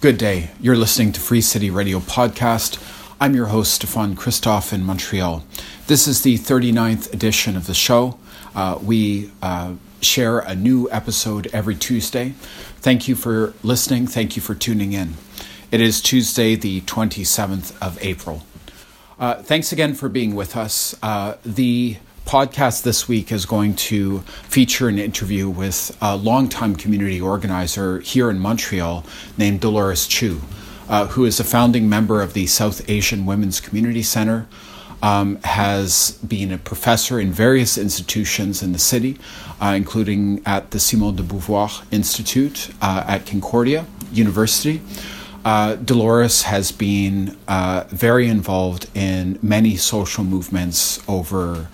Good day. You're listening to Free City Radio Podcast. I'm your host, Stefan Christoff in Montreal. This is the 39th edition of the show. Uh, we uh, share a new episode every Tuesday. Thank you for listening. Thank you for tuning in. It is Tuesday, the 27th of April. Uh, thanks again for being with us. Uh, the podcast this week is going to feature an interview with a longtime community organizer here in Montreal named Dolores Chew, uh, who is a founding member of the South Asian Women's Community Center, um, has been a professor in various institutions in the city, uh, including at the Simone de Beauvoir Institute uh, at Concordia University. Uh, Dolores has been uh, very involved in many social movements over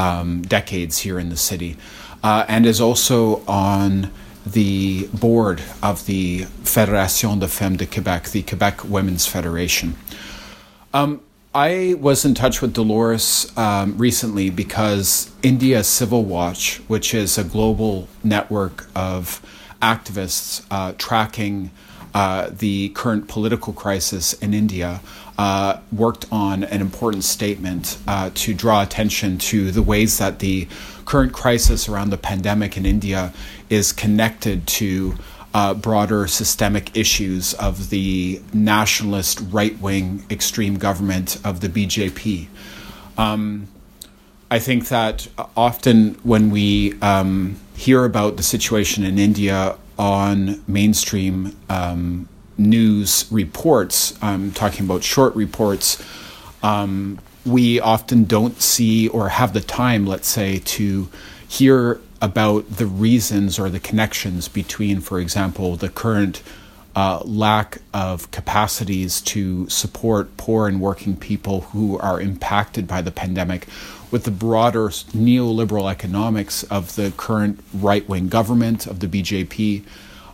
um, decades here in the city, uh, and is also on the board of the Fédération de Femmes de Québec, the Quebec Women's Federation. Um, I was in touch with Dolores um, recently because India Civil Watch, which is a global network of activists uh, tracking uh, the current political crisis in India, uh, worked on an important statement uh, to draw attention to the ways that the current crisis around the pandemic in India is connected to uh, broader systemic issues of the nationalist right wing extreme government of the BJP. Um, I think that often when we um, hear about the situation in India on mainstream um, news reports, I'm talking about short reports, um, we often don't see or have the time, let's say, to hear about the reasons or the connections between, for example, the current uh, lack of capacities to support poor and working people who are impacted by the pandemic with the broader neoliberal economics of the current right wing government, of the BJP,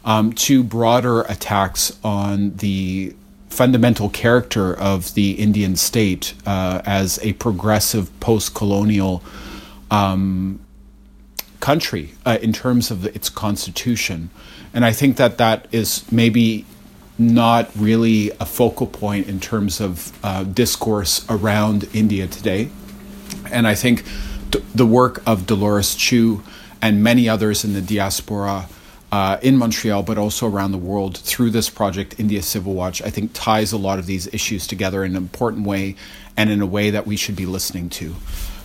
um, to broader attacks on the fundamental character of the Indian state uh, as a progressive post colonial um, country uh, in terms of its constitution. And I think that that is maybe not really a focal point in terms of uh, discourse around India today. And I think d- the work of Dolores Chew and many others in the diaspora uh, in Montreal, but also around the world through this project, India Civil Watch, I think ties a lot of these issues together in an important way and in a way that we should be listening to.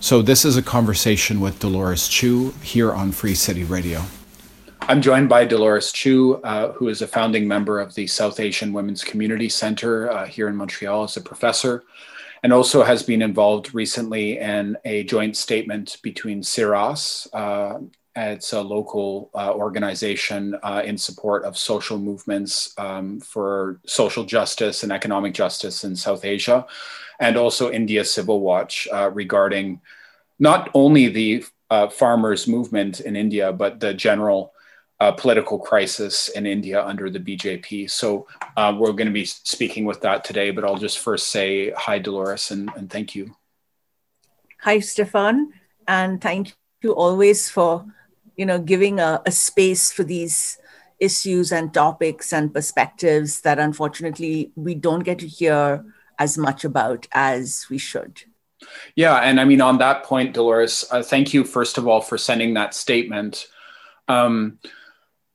So, this is a conversation with Dolores Chew here on Free City Radio. I'm joined by Dolores Chew, uh, who is a founding member of the South Asian Women's Community Center uh, here in Montreal as a professor, and also has been involved recently in a joint statement between CIRAS uh, it's a local uh, organization uh, in support of social movements um, for social justice and economic justice in South Asia, and also India Civil Watch uh, regarding not only the uh, farmers' movement in India, but the general uh, political crisis in India under the BJP. So uh, we're going to be speaking with that today, but I'll just first say hi, Dolores, and, and thank you. Hi, Stefan, and thank you always for you know, giving a, a space for these issues and topics and perspectives that unfortunately we don't get to hear as much about as we should. Yeah, and I mean, on that point, Dolores, uh, thank you first of all for sending that statement. Um,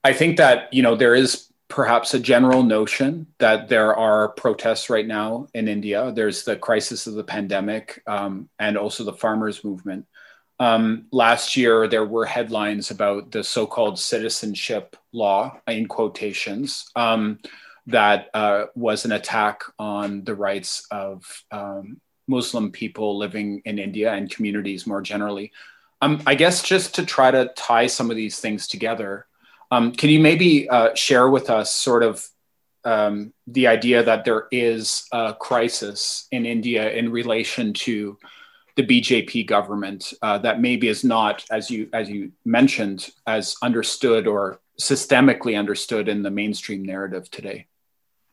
I think that you know there is perhaps a general notion that there are protests right now in India. There's the crisis of the pandemic um, and also the farmers' movement. Um, last year, there were headlines about the so called citizenship law, in quotations, um, that uh, was an attack on the rights of um, Muslim people living in India and communities more generally. Um, I guess just to try to tie some of these things together, um, can you maybe uh, share with us sort of um, the idea that there is a crisis in India in relation to the BJP government uh, that maybe is not, as you as you mentioned, as understood or systemically understood in the mainstream narrative today.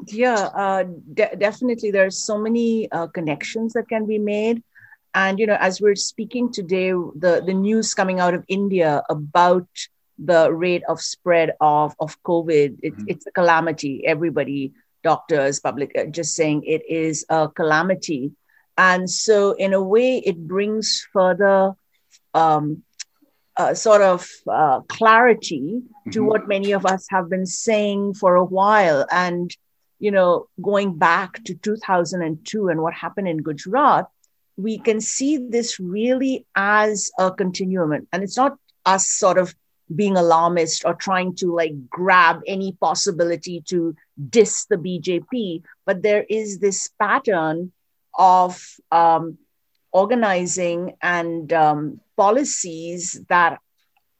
Yeah, uh, de- definitely. There's so many uh, connections that can be made, and you know, as we're speaking today, the the news coming out of India about the rate of spread of of COVID, it, mm-hmm. it's a calamity. Everybody doctors, public, uh, just saying it is a calamity. And so, in a way, it brings further um, uh, sort of uh, clarity mm-hmm. to what many of us have been saying for a while. And, you know, going back to 2002 and what happened in Gujarat, we can see this really as a continuum. And it's not us sort of being alarmist or trying to like grab any possibility to diss the BJP, but there is this pattern of um, organizing and um, policies that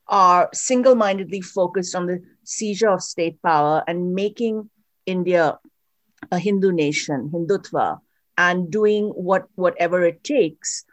are single mindedly focused on the seizure of state power and making India a Hindu nation, Hindutva, and doing what, whatever it takes.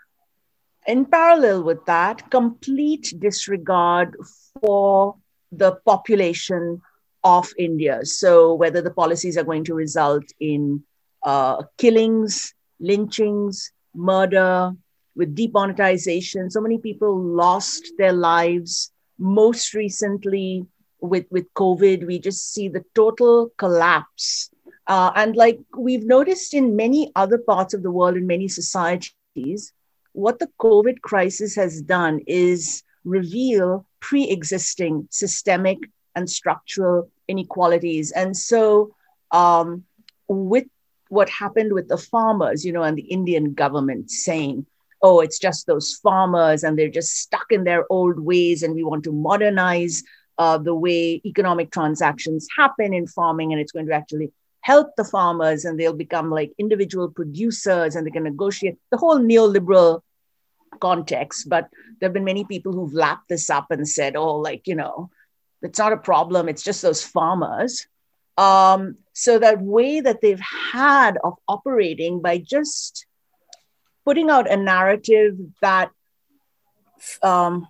In parallel with that, complete disregard for the population of India. So, whether the policies are going to result in uh, killings, lynchings, murder, with demonetization. So many people lost their lives. Most recently, with, with COVID, we just see the total collapse. Uh, and like we've noticed in many other parts of the world, in many societies, what the COVID crisis has done is reveal pre existing systemic and structural inequalities. And so, um, with what happened with the farmers, you know, and the Indian government saying, oh, it's just those farmers and they're just stuck in their old ways, and we want to modernize uh, the way economic transactions happen in farming, and it's going to actually help the farmers, and they'll become like individual producers and they can negotiate the whole neoliberal context. But there have been many people who've lapped this up and said, oh, like, you know, it's not a problem, it's just those farmers. Um, so that way that they've had of operating by just putting out a narrative that um,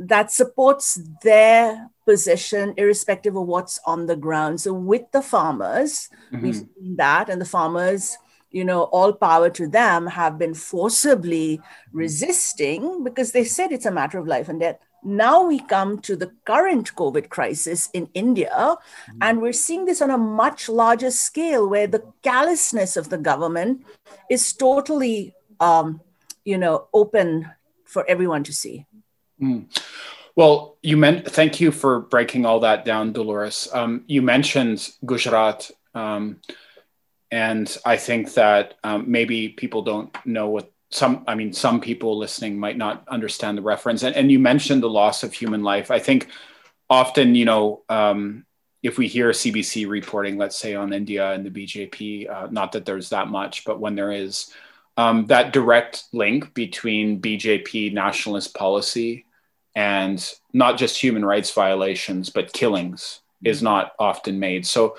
that supports their position irrespective of what's on the ground. So with the farmers mm-hmm. we've seen that and the farmers you know all power to them have been forcibly resisting because they said it's a matter of life and death now we come to the current COVID crisis in India, mm-hmm. and we're seeing this on a much larger scale where the callousness of the government is totally, um, you know, open for everyone to see. Mm. Well, you meant thank you for breaking all that down, Dolores. Um, you mentioned Gujarat, um, and I think that um, maybe people don't know what some i mean some people listening might not understand the reference and, and you mentioned the loss of human life i think often you know um, if we hear cbc reporting let's say on india and the bjp uh, not that there's that much but when there is um, that direct link between bjp nationalist policy and not just human rights violations but killings is mm-hmm. not often made so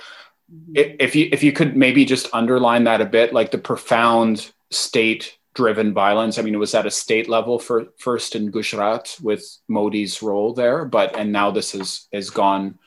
mm-hmm. if you if you could maybe just underline that a bit like the profound state driven violence. I mean, it was at a state level for first in Gujarat with Modi's role there, but and now this has has gone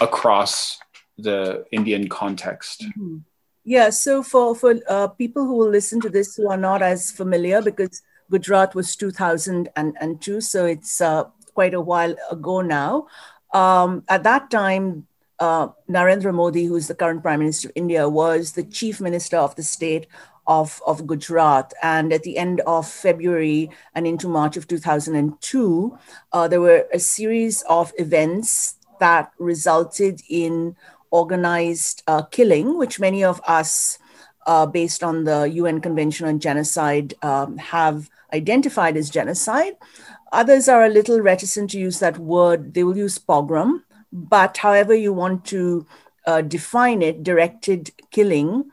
across the Indian context. Mm-hmm. Yeah. So for for uh, people who will listen to this who are not as familiar, because Gujarat was 2002, so it's uh, quite a while ago now. Um, at that time, uh, Narendra Modi, who is the current Prime Minister of India, was the Chief Minister of the state of, of Gujarat. And at the end of February and into March of 2002, uh, there were a series of events that resulted in organized uh, killing, which many of us, uh, based on the UN Convention on Genocide, um, have identified as genocide. Others are a little reticent to use that word. They will use pogrom, but however you want to uh, define it, directed killing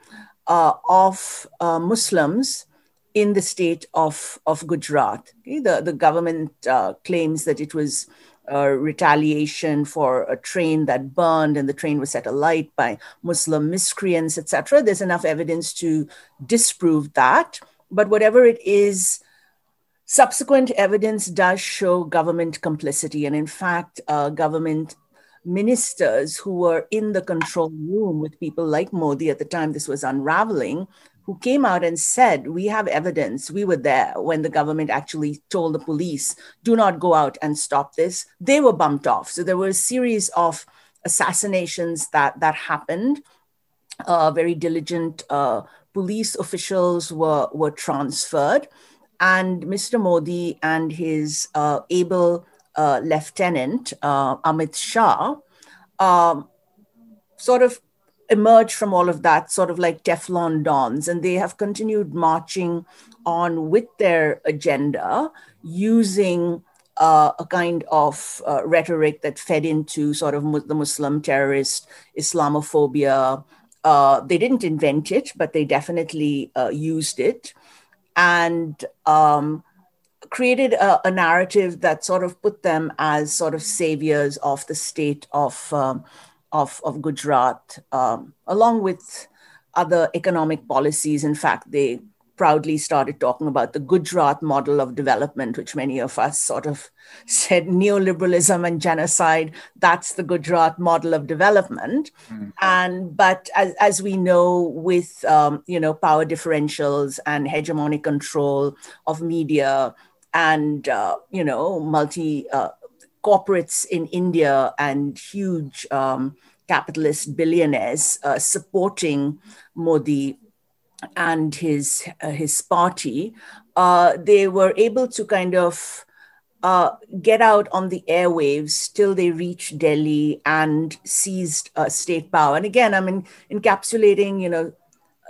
uh, of uh, Muslims in the state of, of Gujarat. Okay? The, the government uh, claims that it was retaliation for a train that burned and the train was set alight by Muslim miscreants, etc. There's enough evidence to disprove that. But whatever it is, subsequent evidence does show government complicity. And in fact, uh, government ministers who were in the control room with people like Modi at the time this was unraveling, who came out and said, We have evidence. We were there when the government actually told the police, do not go out and stop this. They were bumped off. So there were a series of assassinations that, that happened. uh, very diligent uh, police officials were, were transferred. And Mr. Modi and his uh, able uh, lieutenant, uh, Amit Shah, um, sort of emerged from all of that, sort of like Teflon dons. And they have continued marching on with their agenda using uh, a kind of uh, rhetoric that fed into sort of the Muslim terrorist Islamophobia. Uh, they didn't invent it, but they definitely uh, used it and um, created a, a, narrative that sort of put them as sort of saviors of the state of, um, of, of, Gujarat, um, along with other economic policies. In fact, they proudly started talking about the Gujarat model of development, which many of us sort of said neoliberalism and genocide. That's the Gujarat model of development. Mm-hmm. And but as, as we know, with um, you know power differentials and hegemonic control of media and uh, you know multi uh, corporates in India and huge um, capitalist billionaires uh, supporting Modi and his uh, his party, uh, they were able to kind of uh, get out on the airwaves till they reached Delhi and seized state power. And again, I'm in, encapsulating, you know,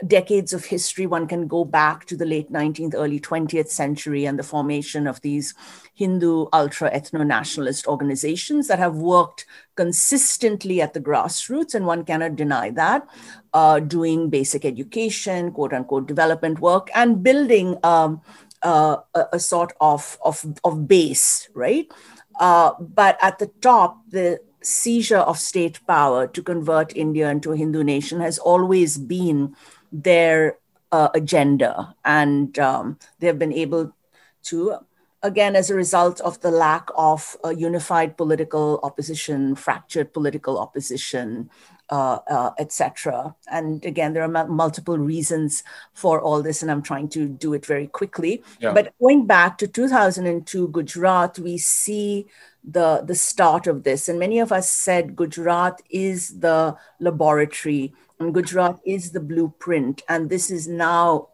decades of history. One can go back to the late 19th, early 20th century and the formation of these Hindu ultra ethno nationalist organizations that have worked consistently at the grassroots, and one cannot deny that, uh, doing basic education, quote unquote, development work, and building um, uh, a, a, sort of, of, of base, right? Uh, but at the top, the seizure of state power to convert India into a Hindu nation has always been their uh, agenda. And um, they've been able to again, as a result of the lack of a unified political opposition, fractured political opposition, uh, uh, etc. And again, there are m- multiple reasons for all this, and I'm trying to do it very quickly. Yeah. But going back to 2002 Gujarat, we see the the start of this, and many of us said Gujarat is the laboratory, Gujarat is the blueprint, and this is now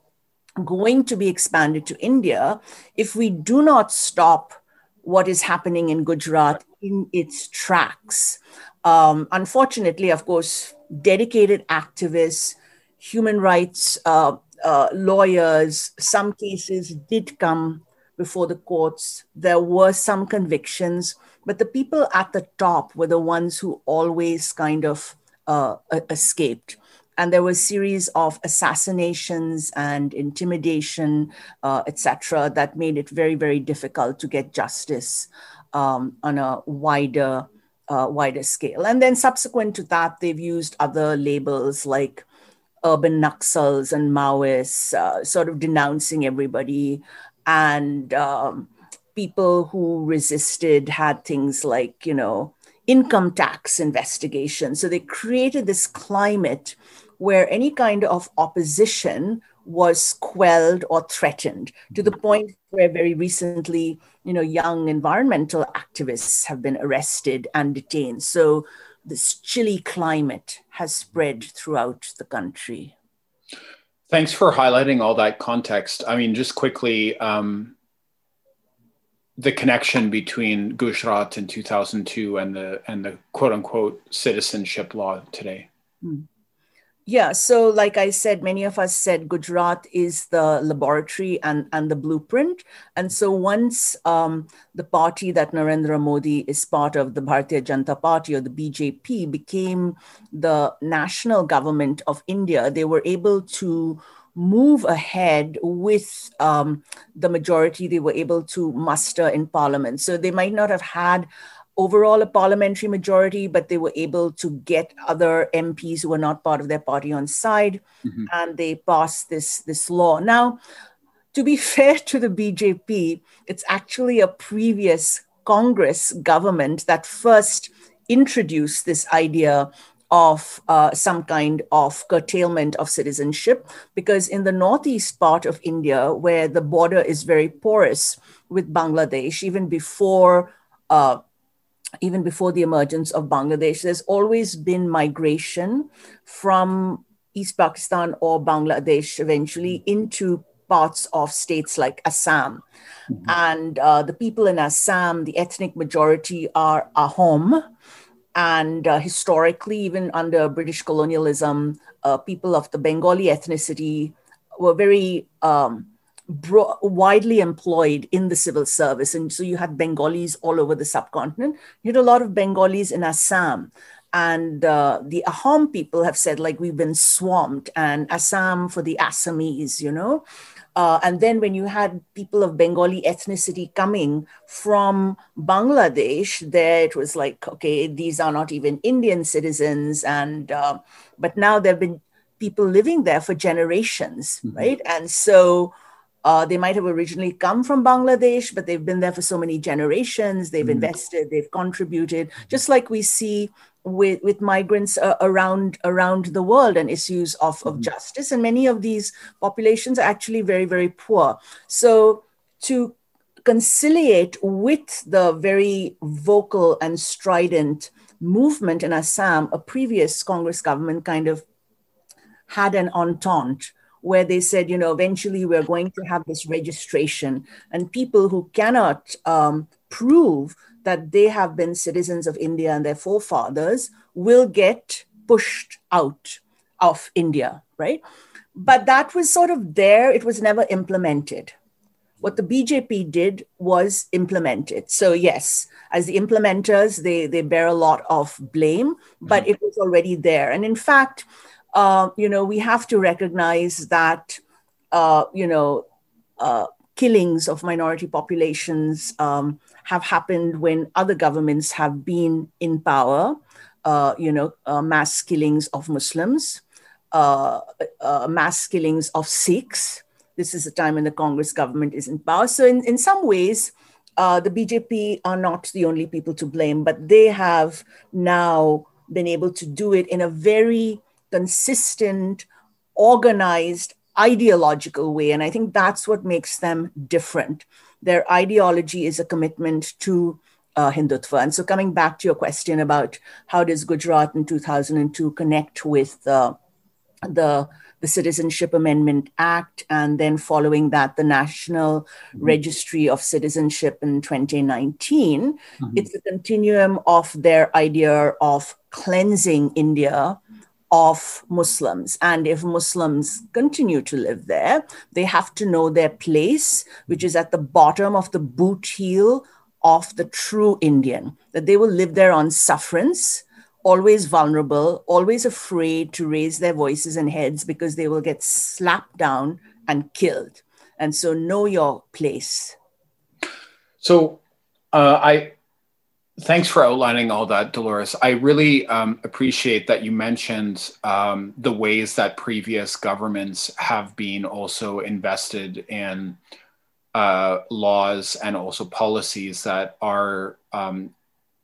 going to be expanded to India if we do not stop what is happening in Gujarat in its tracks. Um, unfortunately, of course, dedicated activists, human rights uh, uh, lawyers, some cases did come before the courts. There were some convictions, but the people at the top were the ones who always kind of uh, escaped and there were a series of assassinations and intimidation, uh, etc., that made it very, very difficult to get justice um, on a wider, uh, wider scale. And then subsequent to that, they've used other labels like urban Naxals and Maoists, uh, sort of denouncing everybody. And um, people who resisted had things like, you know, income tax investigation. So they created this climate where any kind of opposition was quelled or threatened to the point where very recently you know young environmental activists have been arrested and detained. So this chilly climate has spread throughout the country. Thanks for highlighting all that context. I mean just quickly um, the connection between gujarat in 2002 and the and the quote unquote citizenship law today mm. Yeah, so like I said, many of us said Gujarat is the laboratory and, and the blueprint. And so once um, the party that Narendra Modi is part of, the Bharatiya Janata Party or the BJP, became the national government of India, they were able to move ahead with um, the majority they were able to muster in parliament. So they might not have had overall a parliamentary majority, but they were able to get other MPs who were not part of their party on side, mm-hmm. and they passed this this law. Now, to be fair to the BJP, it's actually a previous Congress government that first introduced this idea of uh, some kind of curtailment of citizenship because in the northeast part of India, where the border is very porous with Bangladesh, even before uh, even before the emergence of Bangladesh, there's always been migration from East Pakistan or Bangladesh eventually into parts of states like Assam. Mm-hmm. And uh, the people in Assam, the ethnic majority are Ahom. And uh, historically, even under British colonialism, uh, people of the Bengali ethnicity were very um, bro- widely employed in the civil service. And so you had Bengalis all over the subcontinent. You had a lot of Bengalis in Assam and uh, the Ahom people have said like we've been swamped and Assam for the Assamese, you know. Uh, and then when you had people of Bengali ethnicity coming from Bangladesh, there it was like, okay, these are not even Indian citizens. And, uh, but now there have been people living there for generations, mm-hmm. right? And so uh, they might have originally come from Bangladesh, but they've been there for so many generations. They've mm-hmm. invested, they've contributed, just like we see with, with migrants uh, around around the world and issues of, of mm-hmm. justice. And many of these populations are actually very, very poor. So to conciliate with the very vocal and strident movement in Assam, a previous Congress government kind of had an entente where they said, you know, eventually we're going to have this registration, and people who cannot um, prove that they have been citizens of India and their forefathers will get pushed out of India, right? But that was sort of there, it was never implemented. What the BJP did was implement it. So, yes, as the implementers, they, they bear a lot of blame, but mm-hmm. it was already there. And in fact, uh, you know, we have to recognize that, uh, you know, uh, killings of minority populations um, have happened when other governments have been in power. Uh, you know, uh, mass killings of Muslims, mass killings of Sikhs. This is the time when the Congress government is in power. So, in, in some ways, the BJP are not the only people to blame, but they have now been able to do it in a very consistent, organized, ideological way. And I think that's what makes them different. Their ideology is a commitment to uh, Hindutva. And so, coming back to your question about how does Gujarat in 2002 connect with uh, the the Citizenship Amendment Act, and then following that, the National mm-hmm. Registry of Citizenship in 2019. Mm-hmm. It's a continuum of their idea of cleansing India of Muslims. And if Muslims continue to live there, they have to know their place, which is at the bottom of the boot heel of the true Indian, that they will live there on sufferance, always vulnerable, always afraid to raise their voices and heads because they will get slapped down and killed. And so know your place. So uh, I Thanks for outlining all that, Dolores. I really um, appreciate that you mentioned um, the ways that previous governments have been also invested in uh, laws and also policies that are um,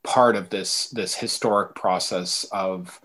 part of this this historic process of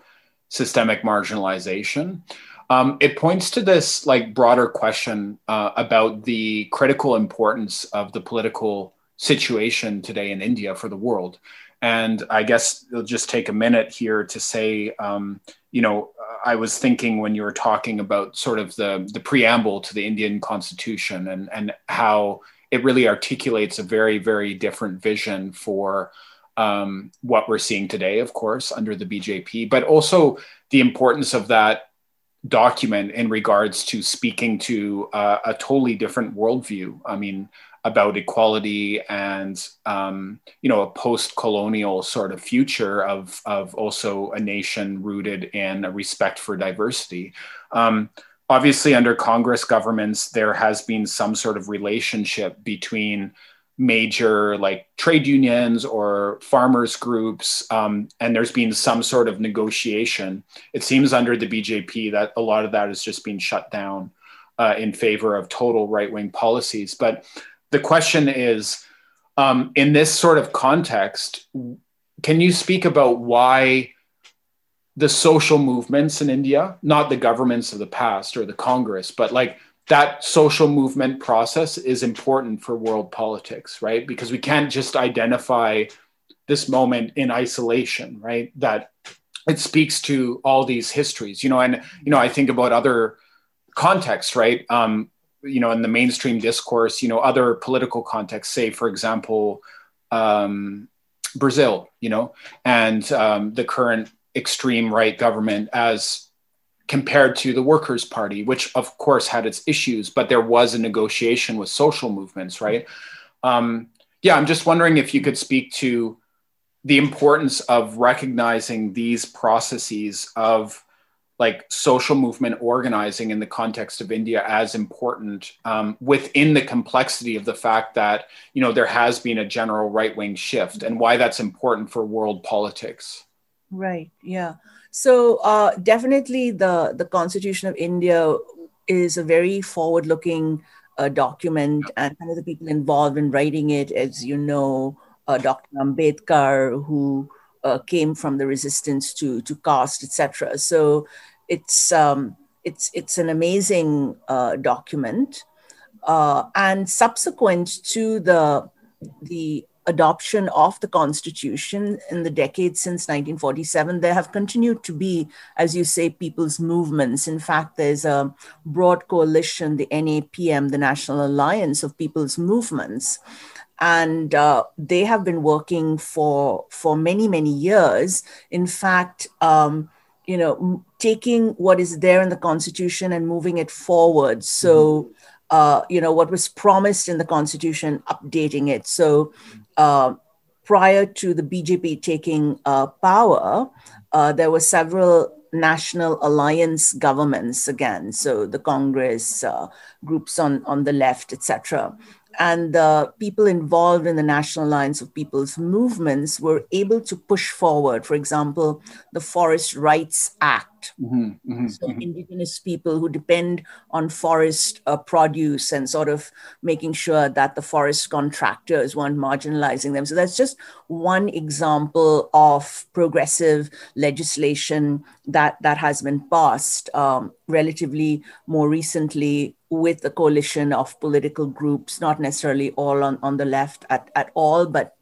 systemic marginalization. Um, it points to this like broader question uh, about the critical importance of the political situation today in India for the world. And I guess it'll just take a minute here to say, um, you know, I was thinking when you were talking about sort of the, the preamble to the Indian Constitution and, and how it really articulates a very, very different vision for um, what we're seeing today, of course, under the BJP, but also the importance of that document in regards to speaking to uh, a totally different worldview. I mean, about equality and um, you know a post-colonial sort of future of of also a nation rooted in a respect for diversity. Um, obviously, under Congress governments, there has been some sort of relationship between major like trade unions or farmers groups um, and there's been some sort of negotiation it seems under the bjp that a lot of that has just been shut down uh, in favor of total right-wing policies but the question is um, in this sort of context, can you speak about why the social movements in India, not the governments of the past or the Congress, but like that social movement process is important for world politics, right? Because we can't just identify this moment in isolation, right? That it speaks to all these histories, you know, and you know, I think about other contexts, right? Um, you know, in the mainstream discourse, you know, other political contexts, say, for example, um, Brazil, you know, and um, the current extreme right government as compared to the Workers' Party, which of course had its issues, but there was a negotiation with social movements, right? Um, yeah, I'm just wondering if you could speak to the importance of recognizing these processes of like social movement organizing in the context of India as important um, within the complexity of the fact that you know there has been a general right wing shift and why that's important for world politics. Right. Yeah. So uh, definitely the the Constitution of India is a very forward looking uh, document, and kind of the people involved in writing it, as you know, uh, Dr. Ambedkar, who uh, came from the resistance to to caste, etc. So it's um, it's it's an amazing uh, document, uh, and subsequent to the the adoption of the constitution in the decades since 1947 there have continued to be as you say people's movements. In fact there's a broad coalition the napm the national alliance of people's movements and uh, they have been working for for many many years. In fact um, you know taking what is there in the constitution and moving it forward. So mm-hmm. uh, you know what was promised in the constitution updating it. So uh, prior to the bjp taking uh, power uh, there were several national alliance governments again. So the congress uh, groups on on the left etc and the people involved in the National Alliance of People's movements were able to push forward, for example, the Forest Rights Act. Mm-hmm, mm-hmm, so, mm-hmm. indigenous people who depend on forest uh, produce and sort of making sure that the forest contractors weren't marginalizing them. So, that's just one example of progressive legislation that, that has been passed um, relatively more recently with a coalition of political groups, not necessarily all on, on the left at, at all, but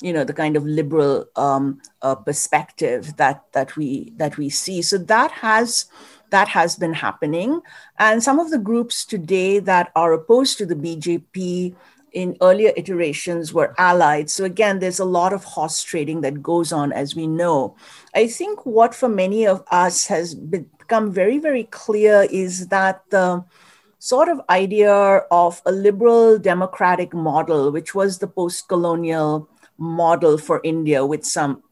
you know the kind of liberal um, uh, perspective that that we that we see. So that has that has been happening, and some of the groups today that are opposed to the BJP in earlier iterations were allied. So again, there's a lot of horse trading that goes on, as we know. I think what for many of us has become very very clear is that the sort of idea of a liberal democratic model, which was the post colonial model for India, with some,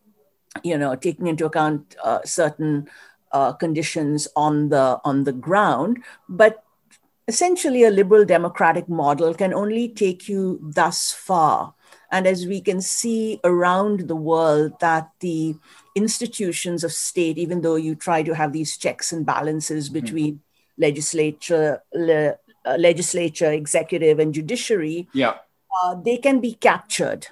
you know, taking into account uh, certain uh, conditions on the on the ground, but essentially a liberal democratic model can only take you thus far. And as we can see around the world, that the institutions of state, even though you try to have these checks and balances mm-hmm. between legislature, le, uh, legislature, executive, and judiciary, yeah, uh, they can be captured.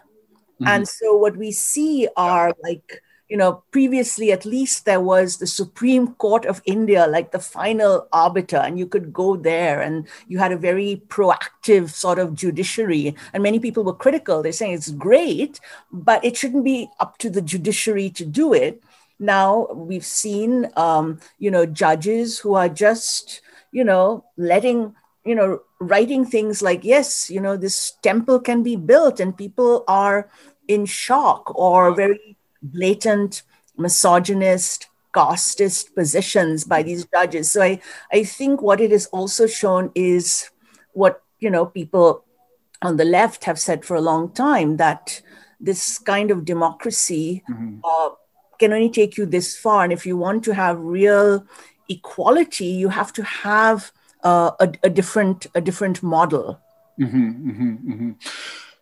Mm-hmm. And so what we see are like you know previously at least there was the supreme court of india like the final arbiter and you could go there and you had a very proactive sort of judiciary. And many people were critical. They're saying it's great but it shouldn't be up to the judiciary to do it. Now we've seen um, you know judges who are just you know letting you know writing things like yes you know this temple can be built and people are in shock or very blatant misogynist casteist positions by these judges so i i think what it has also shown is what you know people on the left have said for a long time that this kind of democracy mm-hmm. uh, can only take you this far. And if you want to have real equality, you have to have uh, a, a, different a different model. Mm-hmm, mm-hmm, mm-hmm.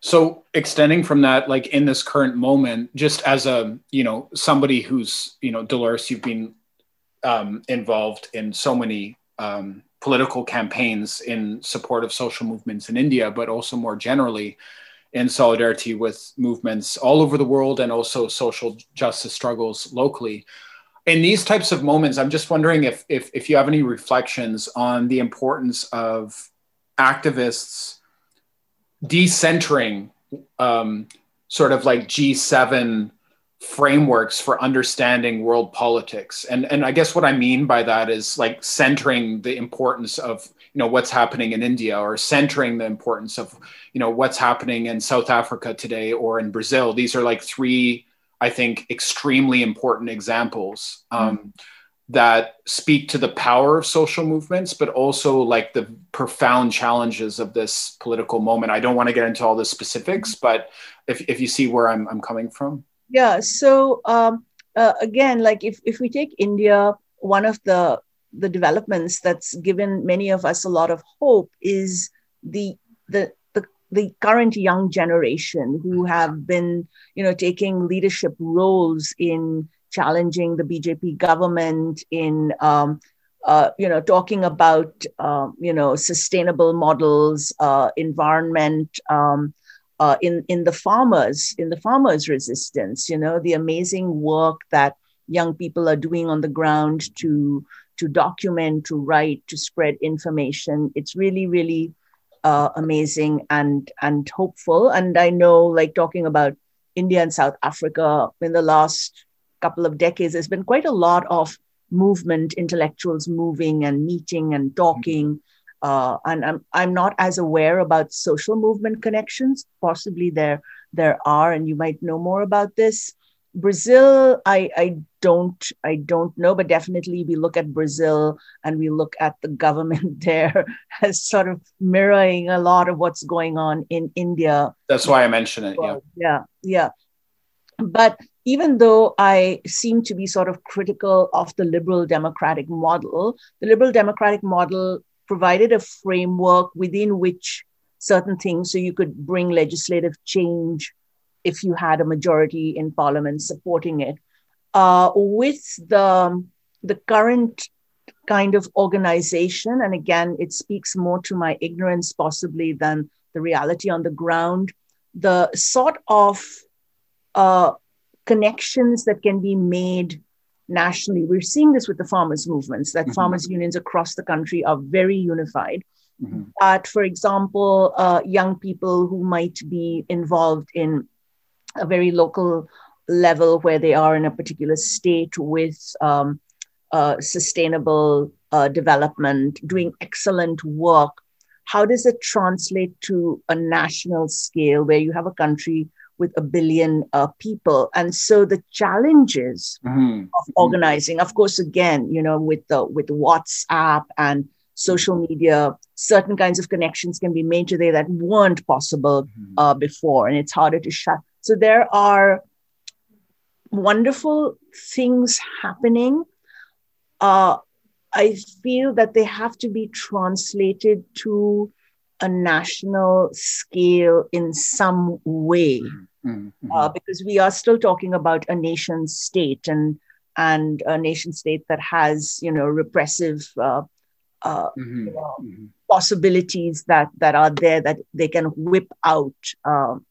So extending from that, like in this current moment, just as a you know somebody who's you know Dolores, you've been um, involved in so many um, political campaigns in support of social movements in India, but also more generally in solidarity with movements all over the world and also social justice struggles locally. In these types of moments, I'm just wondering if, if, if you have any reflections on the importance of activists decentering um, sort of like G7 frameworks for understanding world politics. And, and I guess what I mean by that is like centering the importance of you know what's happening in India or centering the importance of you know what's happening in South Africa today or in Brazil. These are like three, I think, extremely important examples. Um, mm-hmm that speak to the power of social movements, but also like the profound challenges of this political moment. I don't want to get into all the specifics, but if, if you see where I'm, I'm coming from. Yeah. So um, uh, again, like if, if we take India, one of the the developments that's given many of us a lot of hope is the the the, the current young generation who have been you know taking leadership roles in challenging the BJP government in, um, uh, you know, talking about, uh, you know, sustainable models, uh, environment, um, uh, in in the farmers, in the farmers' resistance. You know, the amazing work that young people are doing on the ground to to document, to write, to spread information. It's really, really uh, amazing and and hopeful. And I know, like talking about India and South Africa in the last couple of decades, there's been quite a lot of movement, intellectuals moving and meeting and talking. Uh, and I'm, I'm not as aware about social movement connections. Possibly there, there are, and you might know more about this. Brazil, I, I don't I don't know, but definitely we look at Brazil and we look at the government there as sort of mirroring a lot of what's going on in India. That's why I mention it. Yeah. Yeah. Yeah. But even though I seem to be sort of critical of the liberal democratic model, the liberal democratic model provided a framework within which certain things, so you could bring legislative change if you had a majority in parliament supporting it. Uh, with the, the current kind of organization, and again, it speaks more to my ignorance possibly than the reality on the ground, the sort of uh, connections that can be made nationally. We're seeing this with the farmers' movements, that mm-hmm. farmers' unions across the country are very unified. Mm-hmm. But for example, uh, young people who might be involved in a very local level where they are in a particular state with um, uh, sustainable uh, development, doing excellent work. How does it translate to a national scale where you have a country with a billion uh, people. And so the challenges mm-hmm. of organizing, of course, again, you know, with the with WhatsApp and social media, certain kinds of connections can be made today that weren't possible mm-hmm. uh, before, and it's harder to shut. So there are wonderful things happening. Uh, I feel that they have to be translated to a national scale in some way. Mm-hmm. Mm-hmm. Uh, because we are still talking about a nation state and and a nation state that has you know repressive uh, uh, mm-hmm. you know, mm-hmm. possibilities that that are there that they can whip out. Um,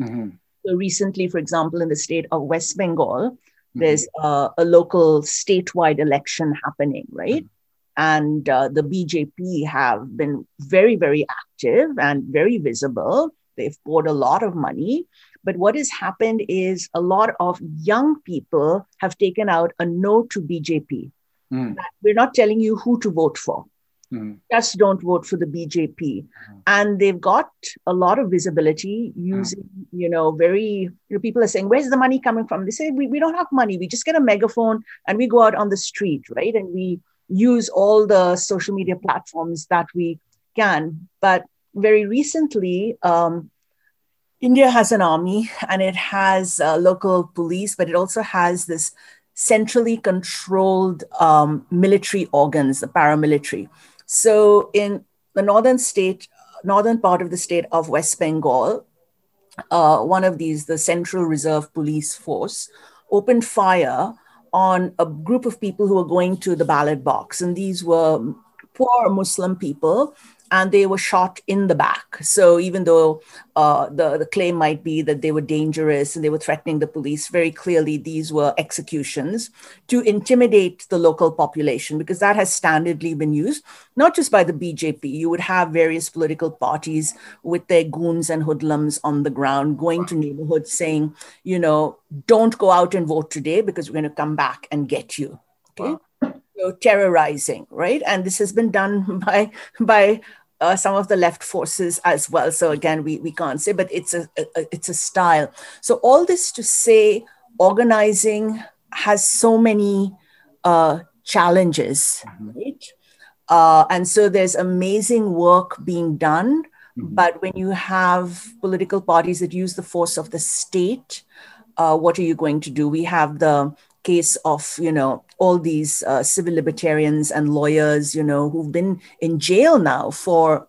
mm-hmm. So recently, for example, in the state of West Bengal, mm-hmm. there's a local statewide election happening, right? Mm-hmm. And uh, the BJP have been very, very active and very visible. They've poured a lot of money but what has happened is a lot of young people have taken out a no to BJP. Mm. We're not telling you who to vote for. Mm. Just don't vote for the BJP. Mm. And they've got a lot of visibility using, mm. you know, very, you know, people are saying, where's the money coming from? They say, we, we don't have money. We just get a megaphone and we go out on the street, right? And we use all the social media platforms that we can. But very recently, um, India has an army and it has uh, local police, but it also has this centrally controlled um, military organs, the paramilitary. So in the northern state, northern part of the state of West Bengal, uh, one of these, the Central Reserve Police Force, opened fire on a group of people who were going to the ballot box. And these were poor Muslim people and they were shot in the back. So even though uh, the, the claim might be that they were dangerous and they were threatening the police, very clearly these were executions to intimidate the local population because that has standardly been used, not just by the BJP. You would have various political parties with their goons and hoodlums on the ground going to neighborhoods saying, you know, don't go out and vote today because we're going to come back and get you. Okay. Wow know, terrorizing, right? And this has been done by by uh, some of the left forces as well. So again, we, we can't say, but it's a, a, it's a style. So all this to say, organizing has so many uh, challenges, mm-hmm. right? Uh, and so there's amazing work being done. Mm-hmm. But when you have political parties that use the force of the state, uh, what are you going to do? We have the case of you know all these uh, civil libertarians and lawyers you know who've been in jail now for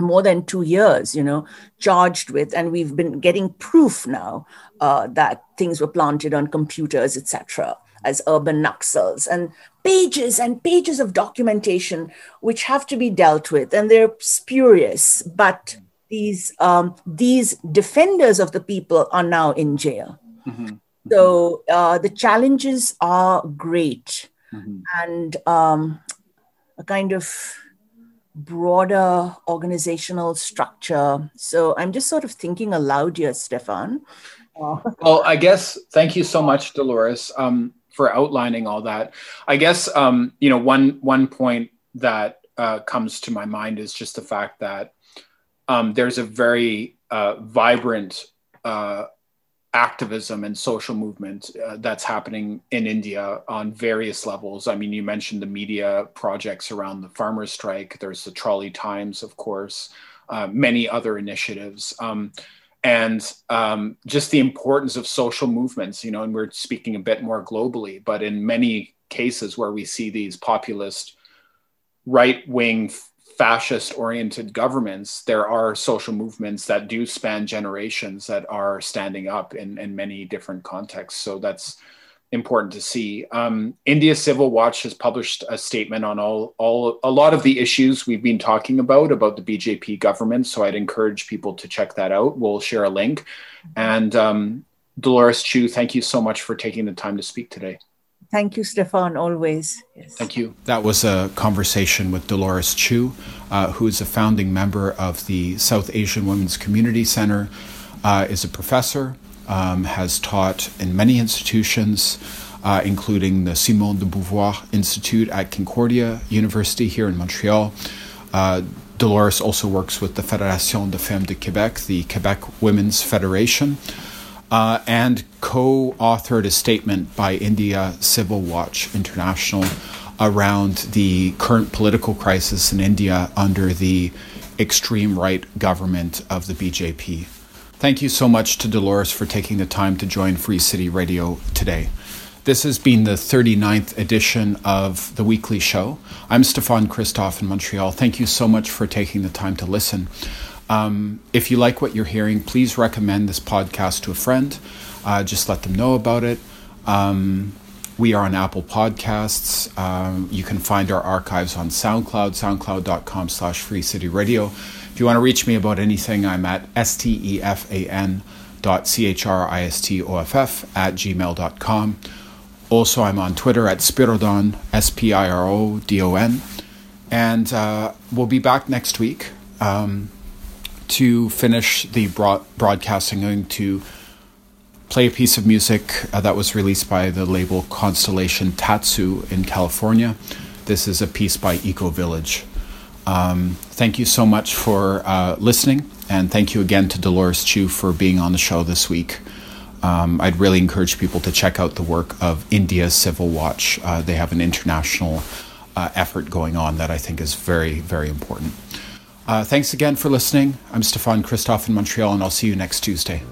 more than two years you know charged with and we've been getting proof now uh, that things were planted on computers etc as urban naxals and pages and pages of documentation which have to be dealt with and they're spurious but these um, these defenders of the people are now in jail mm-hmm. So uh, the challenges are great mm-hmm. and um, a kind of broader organizational structure. So I'm just sort of thinking aloud here, Stefan. Uh, well, I guess thank you so much, Dolores, um, for outlining all that. I guess um, you know one one point that uh, comes to my mind is just the fact that um, there's a very uh, vibrant uh, activism and social movement uh, that's happening in India on various levels. I mean, you mentioned the media projects around the farmers' strike. There's the Trolley Times, of course, uh, many other initiatives. Um, and um, just the importance of social movements, you know, and we're speaking a bit more globally, but in many cases where we see these populist right wing fascist oriented governments, there are social movements that do span generations that are standing up in, in many different contexts. So that's important to see. Um, India Civil Watch has published a statement on all, all a lot of the issues we've been talking about about the BJP government. So I'd encourage people to check that out. We'll share a link. And um, Dolores Chew, thank you so much for taking the time to speak today. Thank you, Stefan, always. Yes. Thank you. That was a conversation with Dolores Chew, uh, who is a founding member of the South Asian Women's Community Center, uh, is a professor, um, has taught in many institutions, uh, including the Simone de Beauvoir Institute at Concordia University here in Montreal. Uh, Dolores also works with the Fédération des Femmes de Québec, the Quebec Women's Federation uh, and co authored a statement by India Civil Watch International around the current political crisis in India under the extreme right government of the BJP. Thank you so much to Dolores for taking the time to join Free City Radio today. This has been the 39th edition of the weekly show. I'm Stefan Christoff in Montreal. Thank you so much for taking the time to listen. Um, if you like what you're hearing, please recommend this podcast to a friend. Uh, just let them know about it. Um, we are on Apple Podcasts. Um, you can find our archives on SoundCloud, soundcloud.com slash free city radio. If you want to reach me about anything, I'm at stefan dot c-h-r-i-s-t-o-f-f at gmail.com. Also, I'm on Twitter at Spirodon, S-P-I-R-O-D-O-N. And uh, we'll be back next week. Um, to finish the broad- broadcasting, I'm going to play a piece of music uh, that was released by the label Constellation Tatsu in California. This is a piece by Eco Village. Um, thank you so much for uh, listening, and thank you again to Dolores Chew for being on the show this week. Um, I'd really encourage people to check out the work of India Civil Watch. Uh, they have an international uh, effort going on that I think is very, very important. Uh, thanks again for listening. I'm Stefan Christoff in Montreal, and I'll see you next Tuesday.